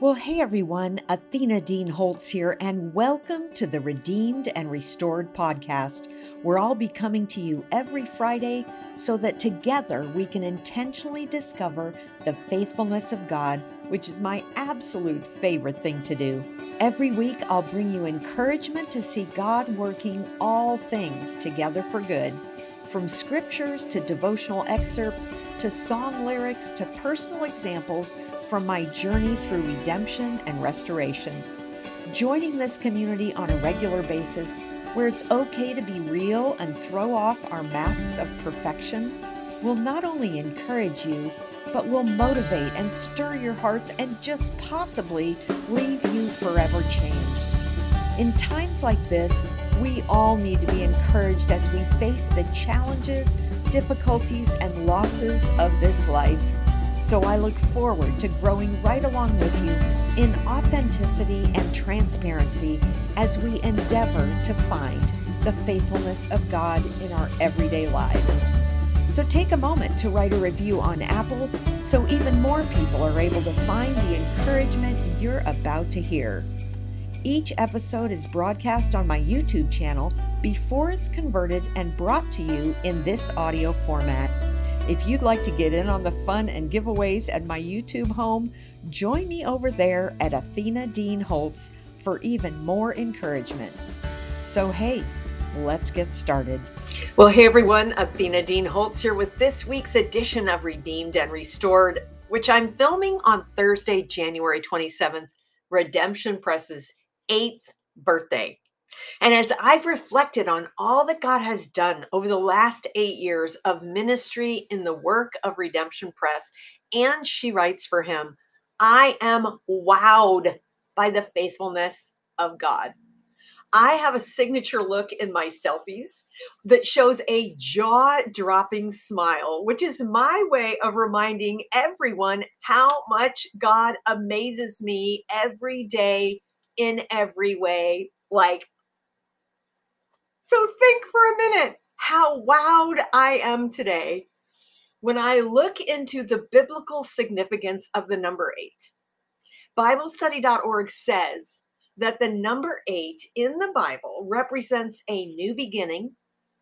Well, hey everyone, Athena Dean Holtz here, and welcome to the Redeemed and Restored podcast, where I'll be coming to you every Friday so that together we can intentionally discover the faithfulness of God, which is my absolute favorite thing to do. Every week, I'll bring you encouragement to see God working all things together for good from scriptures to devotional excerpts to song lyrics to personal examples from my journey through redemption and restoration. Joining this community on a regular basis, where it's okay to be real and throw off our masks of perfection, will not only encourage you, but will motivate and stir your hearts and just possibly leave you forever changed. In times like this, we all need to be encouraged as we face the challenges, difficulties, and losses of this life. So I look forward to growing right along with you in authenticity and transparency as we endeavor to find the faithfulness of God in our everyday lives. So take a moment to write a review on Apple so even more people are able to find the encouragement you're about to hear. Each episode is broadcast on my YouTube channel before it's converted and brought to you in this audio format. If you'd like to get in on the fun and giveaways at my YouTube home, join me over there at Athena Dean Holtz for even more encouragement. So, hey, let's get started. Well, hey everyone, Athena Dean Holtz here with this week's edition of Redeemed and Restored, which I'm filming on Thursday, January 27th, Redemption Press's eighth birthday. And as I've reflected on all that God has done over the last eight years of ministry in the work of Redemption Press, and she writes for him, I am wowed by the faithfulness of God. I have a signature look in my selfies that shows a jaw dropping smile, which is my way of reminding everyone how much God amazes me every day in every way. Like, so think for a minute how wowed I am today when I look into the biblical significance of the number eight. BibleStudy.org says that the number eight in the Bible represents a new beginning,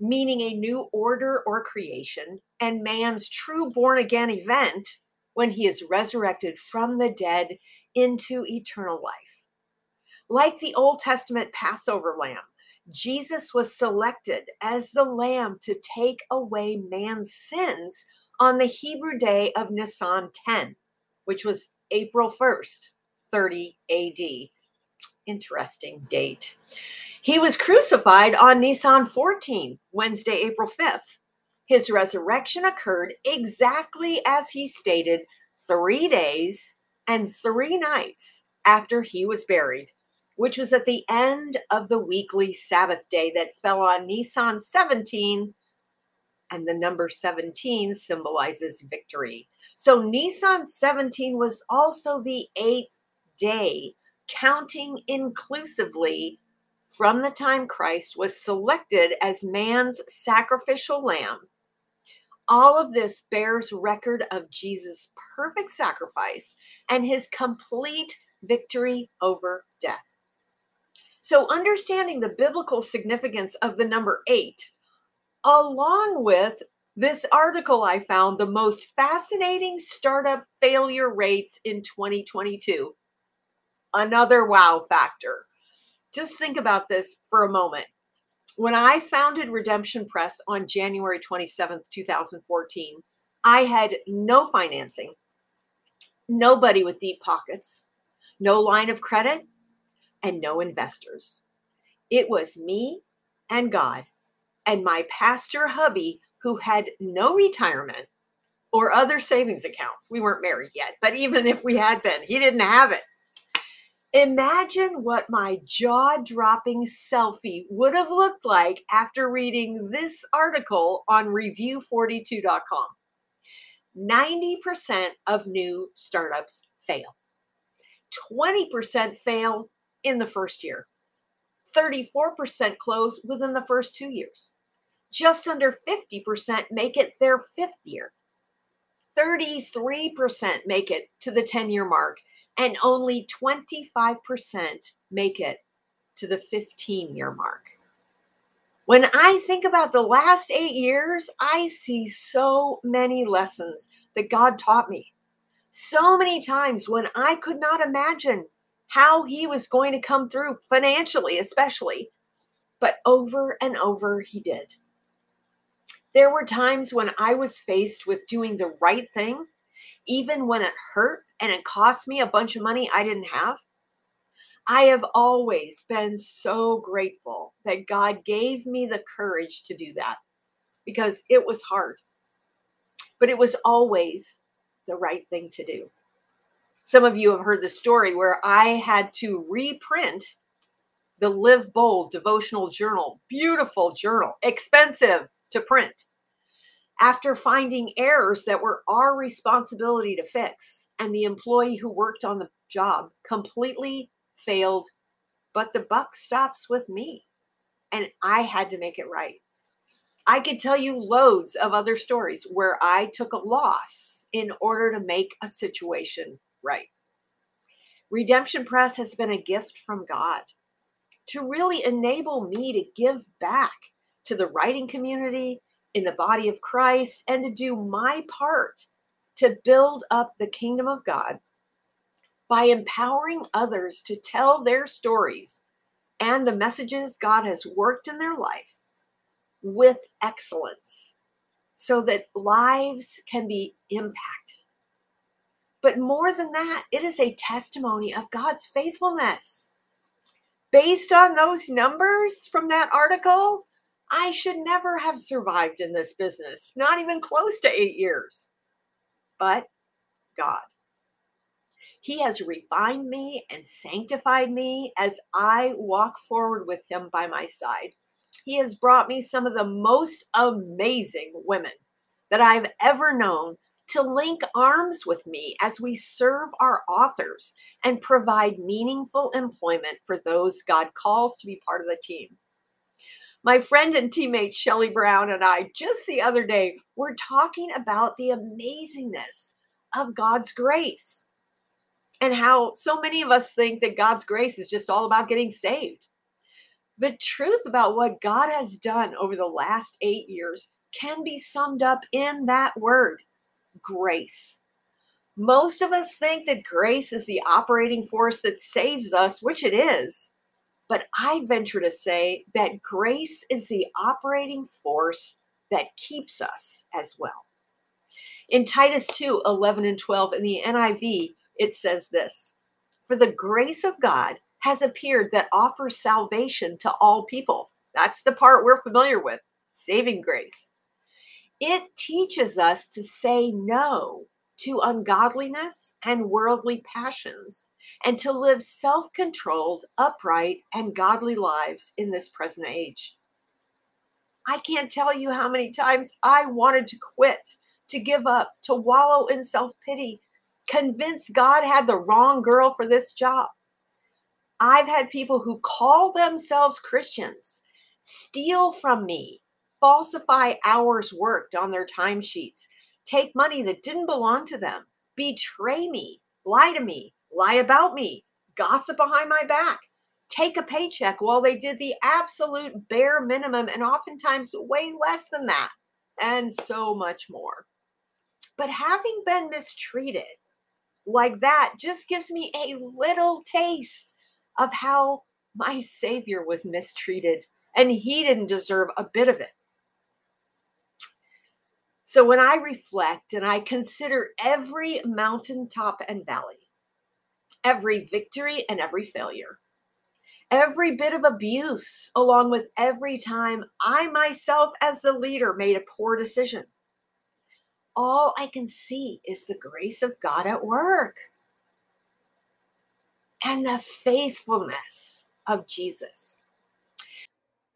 meaning a new order or creation, and man's true born again event when he is resurrected from the dead into eternal life. Like the Old Testament Passover lamb, Jesus was selected as the lamb to take away man's sins on the Hebrew day of Nisan 10, which was April 1st, 30 AD. Interesting date. He was crucified on Nisan 14, Wednesday, April 5th. His resurrection occurred exactly as he stated three days and three nights after he was buried which was at the end of the weekly Sabbath day that fell on Nisan 17. And the number 17 symbolizes victory. So Nisan 17 was also the eighth day, counting inclusively from the time Christ was selected as man's sacrificial lamb. All of this bears record of Jesus' perfect sacrifice and his complete victory over death. So, understanding the biblical significance of the number eight, along with this article I found the most fascinating startup failure rates in 2022. Another wow factor. Just think about this for a moment. When I founded Redemption Press on January 27th, 2014, I had no financing, nobody with deep pockets, no line of credit, and no investors. It was me and God and my pastor hubby who had no retirement or other savings accounts. We weren't married yet, but even if we had been, he didn't have it. Imagine what my jaw dropping selfie would have looked like after reading this article on review42.com. 90% of new startups fail. 20% fail in the first year. 34% close within the first two years. Just under 50% make it their fifth year. 33% make it to the 10 year mark. and only 25% make it to the 15 year mark. When I think about the last eight years, I see so many lessons that God taught me. So many times when I could not imagine how He was going to come through financially, especially, but over and over He did. There were times when I was faced with doing the right thing, even when it hurt and it cost me a bunch of money I didn't have. I have always been so grateful that God gave me the courage to do that because it was hard, but it was always the right thing to do. Some of you have heard the story where I had to reprint the Live Bold devotional journal, beautiful journal, expensive to print after finding errors that were our responsibility to fix. And the employee who worked on the job completely failed, but the buck stops with me. And I had to make it right. I could tell you loads of other stories where I took a loss in order to make a situation right. Redemption Press has been a gift from God to really enable me to give back to the writing community in the body of Christ and to do my part to build up the kingdom of God by empowering others to tell their stories and the messages God has worked in their life with excellence so that lives can be impacted. But more than that, it is a testimony of God's faithfulness. Based on those numbers from that article, I should never have survived in this business, not even close to eight years. But God. He has refined me and sanctified me as I walk forward with Him by my side. He has brought me some of the most amazing women that I've ever known to link arms with me as we serve our authors and provide meaningful employment for those God calls to be part of the team. My friend and teammate Shelly Brown and I just the other day were talking about the amazingness of God's grace and how so many of us think that God's grace is just all about getting saved. The truth about what God has done over the last eight years can be summed up in that word grace. Most of us think that grace is the operating force that saves us, which it is. But I venture to say that grace is the operating force that keeps us as well. In Titus 2 11 and 12 in the NIV, it says this For the grace of God has appeared that offers salvation to all people. That's the part we're familiar with saving grace. It teaches us to say no to ungodliness and worldly passions and to live self controlled, upright, and godly lives in this present age. I can't tell you how many times I wanted to quit, to give up, to wallow in self pity, convinced God had the wrong girl for this job. I've had people who call themselves Christians steal from me, falsify hours worked on their timesheets, take money that didn't belong to them, betray me, lie to me, lie about me, gossip behind my back, take a paycheck while they did the absolute bare minimum and oftentimes way less than that, and so much more. But having been mistreated like that just gives me a little taste of how my Savior was mistreated, and he didn't deserve a bit of it. So when I reflect and I consider every mountaintop and valley, every victory and every failure, every bit of abuse, along with every time I myself, as the leader, made a poor decision. All I can see is the grace of God at work and the faithfulness of Jesus.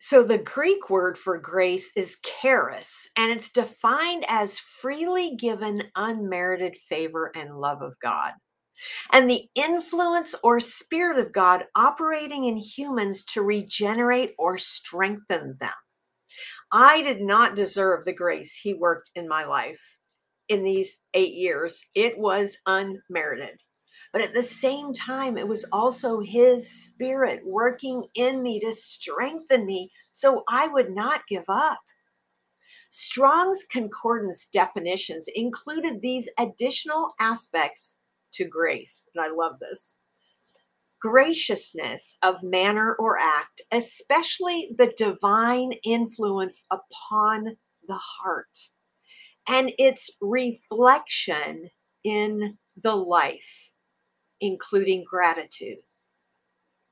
So, the Greek word for grace is charis, and it's defined as freely given, unmerited favor and love of God and the influence or spirit of God operating in humans to regenerate or strengthen them. I did not deserve the grace He worked in my life in these eight years. It was unmerited. But at the same time, it was also His Spirit working in me to strengthen me so I would not give up. Strong's concordance definitions included these additional aspects to grace. And I love this graciousness of manner or act, especially the divine influence upon the heart and its reflection in the life, including gratitude,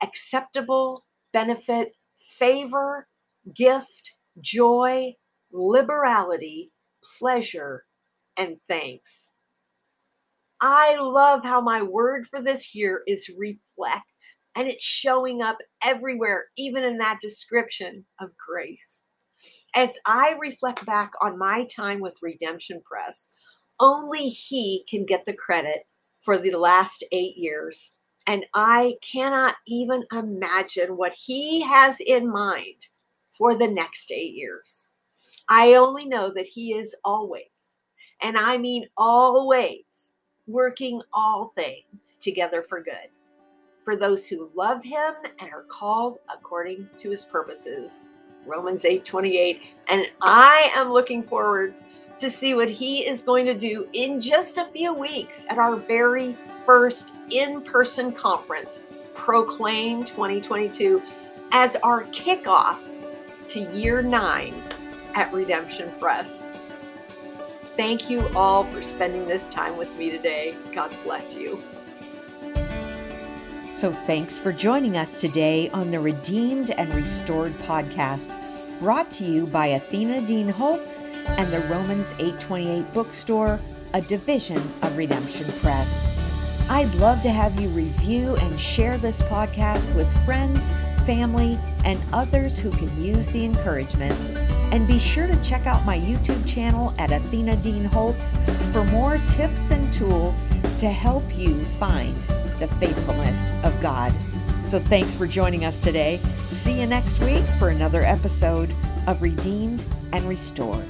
acceptable benefit, favor, gift, joy, liberality, pleasure, and thanks. I love how my word for this year is reflect, and it's showing up everywhere, even in that description of grace. As I reflect back on my time with Redemption Press, only he can get the credit for the last eight years. And I cannot even imagine what he has in mind for the next eight years. I only know that he is always, and I mean always, working all things together for good for those who love him and are called according to his purposes. Romans 8 28. And I am looking forward to see what he is going to do in just a few weeks at our very first in person conference, Proclaim 2022, as our kickoff to year nine at Redemption Press. Thank you all for spending this time with me today. God bless you. So, thanks for joining us today on the Redeemed and Restored podcast, brought to you by Athena Dean Holtz and the Romans 828 bookstore, a division of Redemption Press. I'd love to have you review and share this podcast with friends, family, and others who can use the encouragement. And be sure to check out my YouTube channel at Athena Dean Holtz for more tips and tools to help you find the faithfulness of God. So thanks for joining us today. See you next week for another episode of Redeemed and Restored.